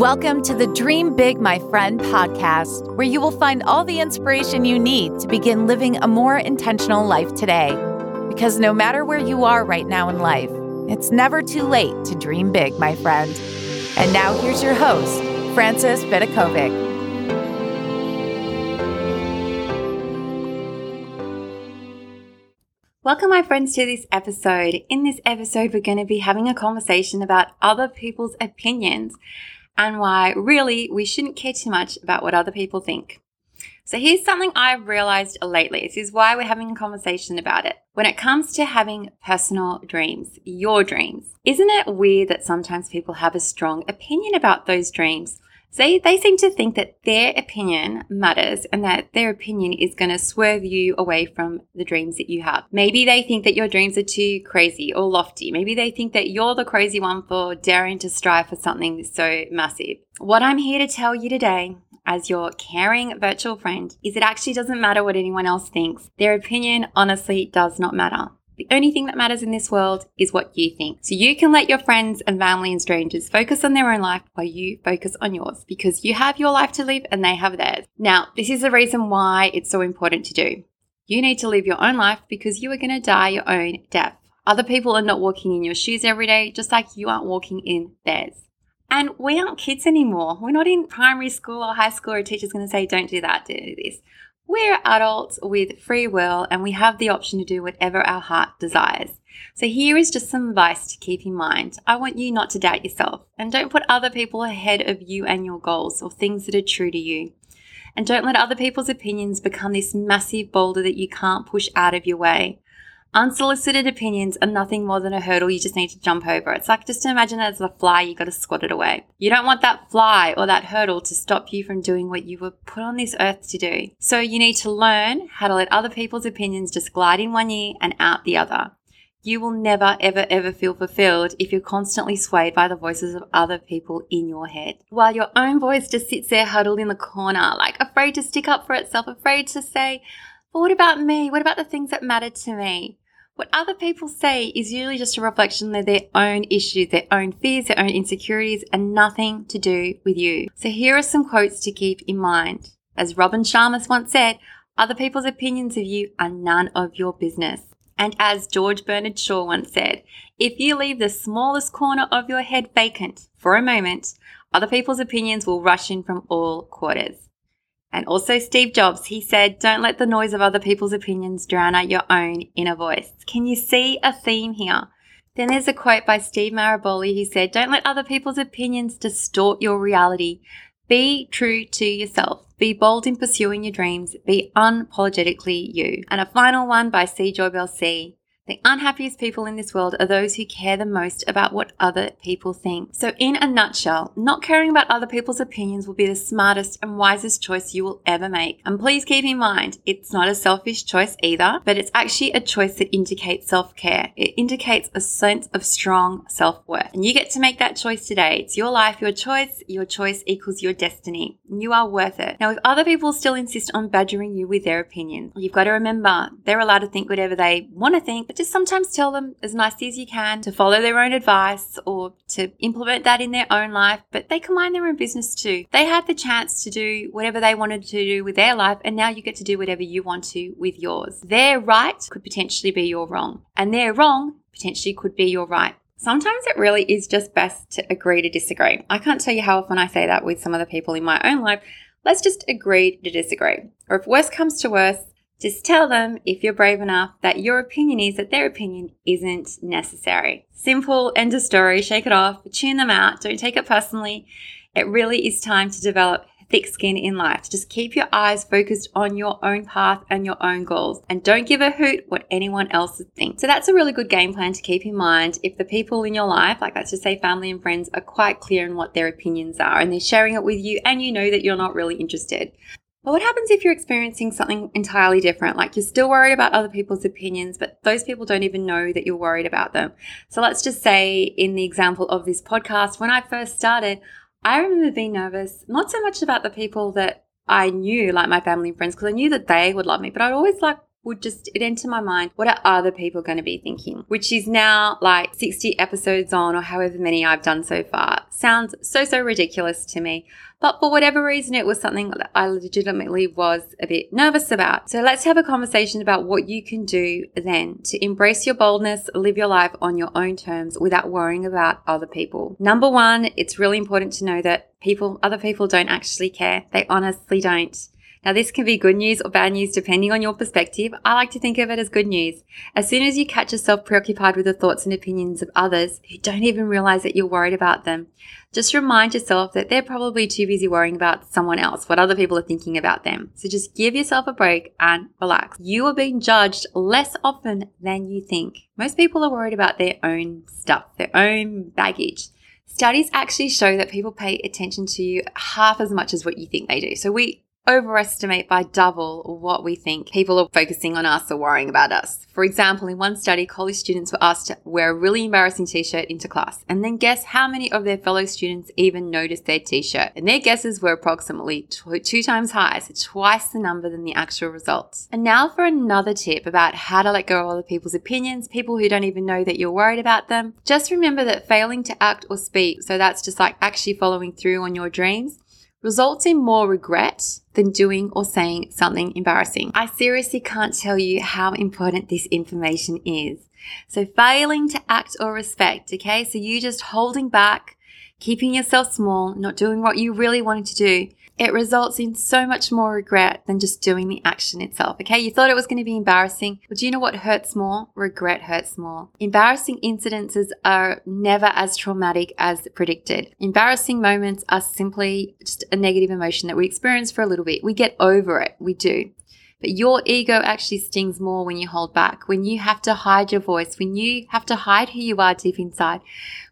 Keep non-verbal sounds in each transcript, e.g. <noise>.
Welcome to the Dream Big, My Friend podcast, where you will find all the inspiration you need to begin living a more intentional life today. Because no matter where you are right now in life, it's never too late to dream big, my friend. And now here's your host, Frances Vidakovic. Welcome, my friends, to this episode. In this episode, we're going to be having a conversation about other people's opinions and why really we shouldn't care too much about what other people think. So here's something I've realized lately. This is why we're having a conversation about it. When it comes to having personal dreams, your dreams, isn't it weird that sometimes people have a strong opinion about those dreams? They, they seem to think that their opinion matters and that their opinion is going to swerve you away from the dreams that you have. Maybe they think that your dreams are too crazy or lofty. Maybe they think that you're the crazy one for daring to strive for something so massive. What I'm here to tell you today as your caring virtual friend is it actually doesn't matter what anyone else thinks. Their opinion honestly does not matter. The only thing that matters in this world is what you think. So you can let your friends and family and strangers focus on their own life while you focus on yours because you have your life to live and they have theirs. Now, this is the reason why it's so important to do. You need to live your own life because you are going to die your own death. Other people are not walking in your shoes every day, just like you aren't walking in theirs. And we aren't kids anymore. We're not in primary school or high school where a teacher's going to say, don't do that, do this. We're adults with free will and we have the option to do whatever our heart desires. So, here is just some advice to keep in mind. I want you not to doubt yourself and don't put other people ahead of you and your goals or things that are true to you. And don't let other people's opinions become this massive boulder that you can't push out of your way. Unsolicited opinions are nothing more than a hurdle you just need to jump over. It's like just imagine it as a fly, you got to squat it away. You don't want that fly or that hurdle to stop you from doing what you were put on this earth to do. So you need to learn how to let other people's opinions just glide in one ear and out the other. You will never, ever, ever feel fulfilled if you're constantly swayed by the voices of other people in your head. While your own voice just sits there huddled in the corner, like afraid to stick up for itself, afraid to say, but what about me? What about the things that matter to me? What other people say is usually just a reflection of their own issues, their own fears, their own insecurities, and nothing to do with you. So here are some quotes to keep in mind. As Robin Sharma once said, other people's opinions of you are none of your business. And as George Bernard Shaw once said, if you leave the smallest corner of your head vacant for a moment, other people's opinions will rush in from all quarters. And also Steve Jobs, he said, don't let the noise of other people's opinions drown out your own inner voice. Can you see a theme here? Then there's a quote by Steve Maraboli who said, don't let other people's opinions distort your reality. Be true to yourself. Be bold in pursuing your dreams. Be unapologetically you. And a final one by C. Joy Bell C. The unhappiest people in this world are those who care the most about what other people think. So, in a nutshell, not caring about other people's opinions will be the smartest and wisest choice you will ever make. And please keep in mind, it's not a selfish choice either, but it's actually a choice that indicates self care. It indicates a sense of strong self worth. And you get to make that choice today. It's your life, your choice. Your choice equals your destiny. You are worth it. Now, if other people still insist on badgering you with their opinion, you've got to remember they're allowed to think whatever they want to think, but just sometimes tell them as nicely as you can to follow their own advice or to implement that in their own life, but they can mind their own business too. They had the chance to do whatever they wanted to do with their life, and now you get to do whatever you want to with yours. Their right could potentially be your wrong, and their wrong potentially could be your right. Sometimes it really is just best to agree to disagree. I can't tell you how often I say that with some of the people in my own life. Let's just agree to disagree. Or if worse comes to worse, just tell them, if you're brave enough, that your opinion is that their opinion isn't necessary. Simple, end of story, shake it off, tune them out, don't take it personally. It really is time to develop thick skin in life. Just keep your eyes focused on your own path and your own goals and don't give a hoot what anyone else thinks. So that's a really good game plan to keep in mind if the people in your life, like let's just say family and friends, are quite clear in what their opinions are and they're sharing it with you and you know that you're not really interested. But what happens if you're experiencing something entirely different? Like you're still worried about other people's opinions, but those people don't even know that you're worried about them. So let's just say, in the example of this podcast, when I first started, I remember being nervous, not so much about the people that I knew, like my family and friends, because I knew that they would love me, but I'd always like would just it enter my mind what are other people going to be thinking? Which is now like 60 episodes on or however many i've done so far. Sounds so so ridiculous to me. But for whatever reason it was something that i legitimately was a bit nervous about. So let's have a conversation about what you can do then to embrace your boldness live your life on your own terms without worrying about other people. Number one it's really important to know that people other people don't actually care. They honestly don't now, this can be good news or bad news depending on your perspective. I like to think of it as good news. As soon as you catch yourself preoccupied with the thoughts and opinions of others who don't even realize that you're worried about them, just remind yourself that they're probably too busy worrying about someone else, what other people are thinking about them. So just give yourself a break and relax. You are being judged less often than you think. Most people are worried about their own stuff, their own baggage. Studies actually show that people pay attention to you half as much as what you think they do. So we overestimate by double what we think people are focusing on us or worrying about us. For example, in one study, college students were asked to wear a really embarrassing t-shirt into class and then guess how many of their fellow students even noticed their t-shirt. And their guesses were approximately two, two times higher, so twice the number than the actual results. And now for another tip about how to let go of other people's opinions, people who don't even know that you're worried about them. Just remember that failing to act or speak, so that's just like actually following through on your dreams, results in more regret than doing or saying something embarrassing. I seriously can't tell you how important this information is. So failing to act or respect, okay? So you just holding back, keeping yourself small, not doing what you really wanted to do, it results in so much more regret than just doing the action itself. Okay, you thought it was going to be embarrassing, but do you know what hurts more? Regret hurts more. Embarrassing incidences are never as traumatic as predicted. Embarrassing moments are simply just a negative emotion that we experience for a little bit. We get over it, we do. But your ego actually stings more when you hold back, when you have to hide your voice, when you have to hide who you are deep inside,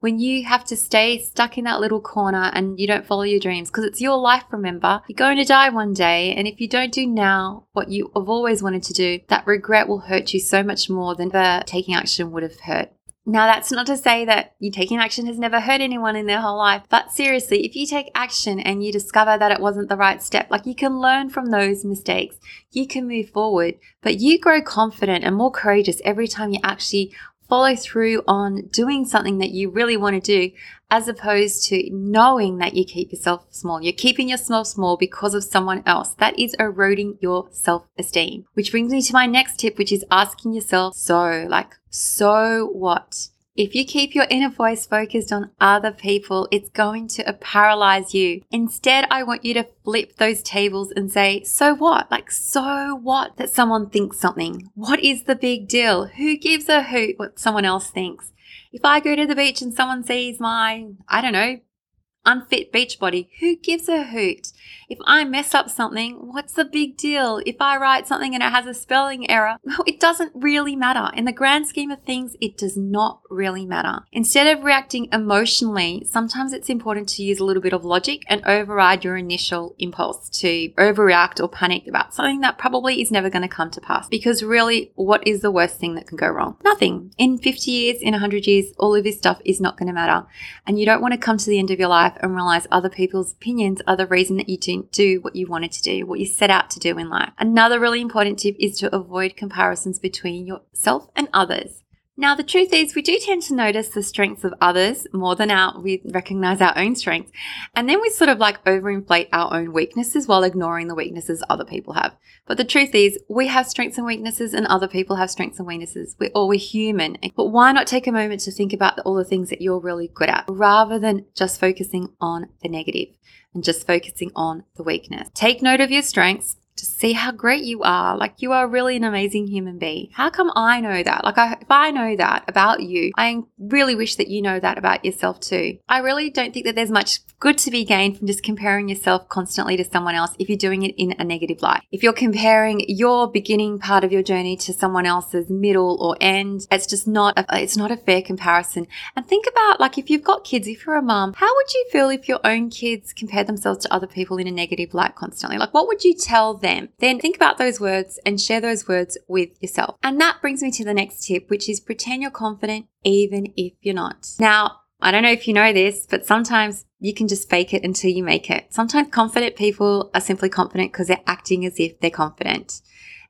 when you have to stay stuck in that little corner and you don't follow your dreams because it's your life, remember. You're going to die one day. And if you don't do now what you have always wanted to do, that regret will hurt you so much more than the taking action would have hurt. Now, that's not to say that you taking action has never hurt anyone in their whole life, but seriously, if you take action and you discover that it wasn't the right step, like you can learn from those mistakes, you can move forward, but you grow confident and more courageous every time you actually follow through on doing something that you really want to do, as opposed to knowing that you keep yourself small. You're keeping yourself small because of someone else. That is eroding your self esteem. Which brings me to my next tip, which is asking yourself, so, like, so what? If you keep your inner voice focused on other people, it's going to paralyze you. Instead, I want you to flip those tables and say, so what? Like, so what that someone thinks something? What is the big deal? Who gives a hoot what someone else thinks? If I go to the beach and someone sees my, I don't know, unfit beach body, who gives a hoot? If I mess up something, what's the big deal? If I write something and it has a spelling error, <laughs> it doesn't really matter. In the grand scheme of things, it does not really matter. Instead of reacting emotionally, sometimes it's important to use a little bit of logic and override your initial impulse to overreact or panic about something that probably is never going to come to pass. Because really, what is the worst thing that can go wrong? Nothing. In 50 years, in 100 years, all of this stuff is not going to matter. And you don't want to come to the end of your life and realize other people's opinions are the reason that you didn't do what you wanted to do, what you set out to do in life. Another really important tip is to avoid comparisons between yourself and others. Now, the truth is, we do tend to notice the strengths of others more than our, we recognize our own strengths. And then we sort of like overinflate our own weaknesses while ignoring the weaknesses other people have. But the truth is, we have strengths and weaknesses and other people have strengths and weaknesses. We're all we're human. But why not take a moment to think about all the things that you're really good at rather than just focusing on the negative and just focusing on the weakness? Take note of your strengths to see how great you are. Like you are really an amazing human being. How come I know that? Like I, if I know that about you, I really wish that you know that about yourself too. I really don't think that there's much good to be gained from just comparing yourself constantly to someone else if you're doing it in a negative light. If you're comparing your beginning part of your journey to someone else's middle or end, it's just not a, it's not a fair comparison. And think about like if you've got kids, if you're a mom, how would you feel if your own kids compare themselves to other people in a negative light constantly? Like what would you tell them? Then think about those words and share those words with yourself. And that brings me to the next tip, which is pretend you're confident even if you're not. Now, I don't know if you know this, but sometimes you can just fake it until you make it. Sometimes confident people are simply confident because they're acting as if they're confident.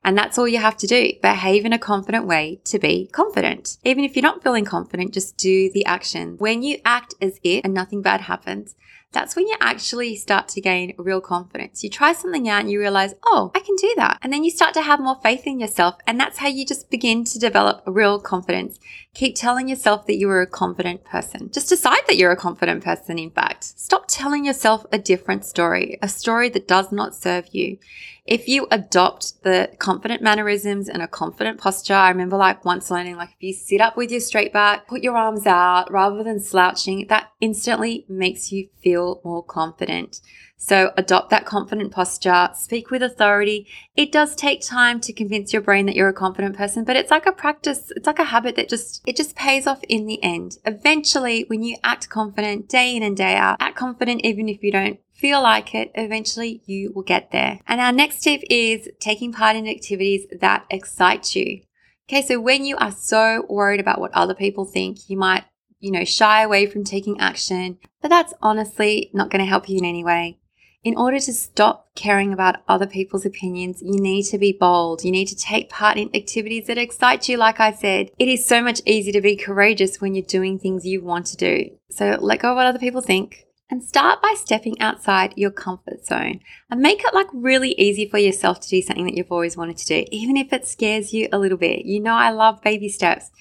And that's all you have to do. Behave in a confident way to be confident. Even if you're not feeling confident, just do the action. When you act as if and nothing bad happens, that's when you actually start to gain real confidence. You try something out and you realize, oh, I can do that. And then you start to have more faith in yourself. And that's how you just begin to develop real confidence. Keep telling yourself that you are a confident person. Just decide that you're a confident person, in fact. Stop telling yourself a different story, a story that does not serve you if you adopt the confident mannerisms and a confident posture, I remember like once learning, like if you sit up with your straight back, put your arms out rather than slouching, that instantly makes you feel more confident. So adopt that confident posture, speak with authority. It does take time to convince your brain that you're a confident person, but it's like a practice. It's like a habit that just, it just pays off in the end. Eventually, when you act confident day in and day out, act confident even if you don't feel like it, eventually you will get there. And our next tip is taking part in activities that excite you. Okay, so when you are so worried about what other people think, you might, you know, shy away from taking action, but that's honestly not going to help you in any way. In order to stop caring about other people's opinions, you need to be bold. You need to take part in activities that excite you. Like I said, it is so much easier to be courageous when you're doing things you want to do. So let go of what other people think and start by stepping outside your comfort zone and make it like really easy for yourself to do something that you've always wanted to do, even if it scares you a little bit. You know, I love baby steps.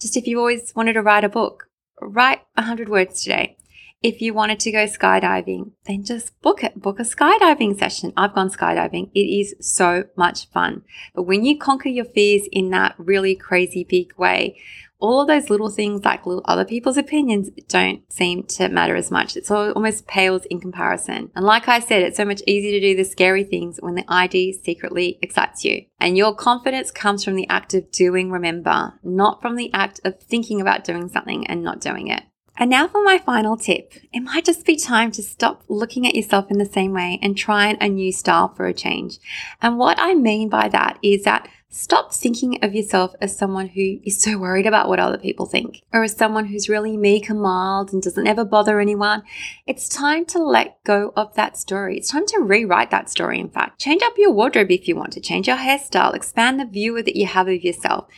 Just if you always wanted to write a book, write 100 words today. If you wanted to go skydiving, then just book it. Book a skydiving session. I've gone skydiving. It is so much fun. But when you conquer your fears in that really crazy big way, all of those little things like little other people's opinions don't seem to matter as much. It's all, almost pales in comparison. And like I said, it's so much easier to do the scary things when the ID secretly excites you. And your confidence comes from the act of doing, remember, not from the act of thinking about doing something and not doing it. And now for my final tip. It might just be time to stop looking at yourself in the same way and try a new style for a change. And what I mean by that is that Stop thinking of yourself as someone who is so worried about what other people think, or as someone who's really meek and mild and doesn't ever bother anyone. It's time to let go of that story. It's time to rewrite that story, in fact. Change up your wardrobe if you want to, change your hairstyle, expand the view that you have of yourself.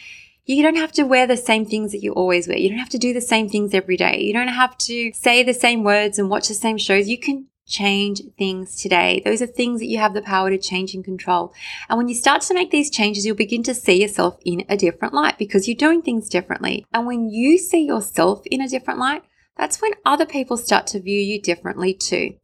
You don't have to wear the same things that you always wear. You don't have to do the same things every day. You don't have to say the same words and watch the same shows. You can change things today. Those are things that you have the power to change and control. And when you start to make these changes, you'll begin to see yourself in a different light because you're doing things differently. And when you see yourself in a different light, that's when other people start to view you differently too.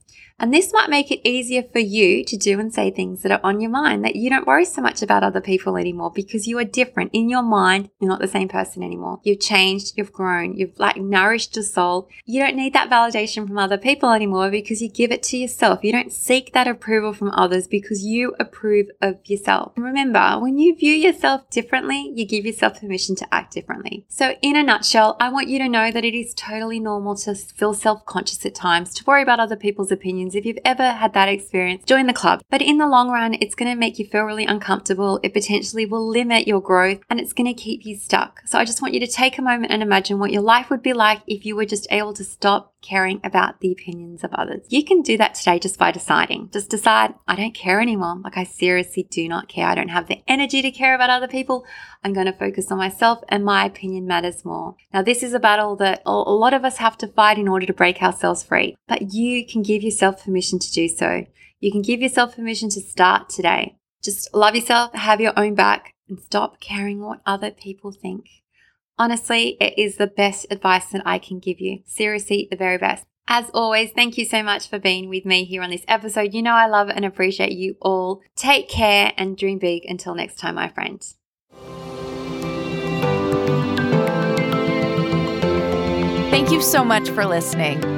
And this might make it easier for you to do and say things that are on your mind, that you don't worry so much about other people anymore because you are different. In your mind, you're not the same person anymore. You've changed, you've grown, you've like nourished your soul. You don't need that validation from other people anymore because you give it to yourself. You don't seek that approval from others because you approve of yourself. And remember, when you view yourself differently, you give yourself permission to act differently. So, in a nutshell, I want you to know that it is totally normal to feel self conscious at times, to worry about other people's opinions if you've ever had that experience, join the club. But in the long run, it's going to make you feel really uncomfortable. It potentially will limit your growth and it's going to keep you stuck. So I just want you to take a moment and imagine what your life would be like if you were just able to stop caring about the opinions of others. You can do that today just by deciding. Just decide, I don't care anymore. Like I seriously do not care. I don't have the energy to care about other people. I'm going to focus on myself and my opinion matters more. Now, this is a battle that a lot of us have to fight in order to break ourselves free, but you can give permission to do so. You can give yourself permission to start today. Just love yourself, have your own back, and stop caring what other people think. Honestly, it is the best advice that I can give you. Seriously, the very best. As always, thank you so much for being with me here on this episode. You know I love and appreciate you all. Take care and dream big until next time, my friends. Thank you so much for listening.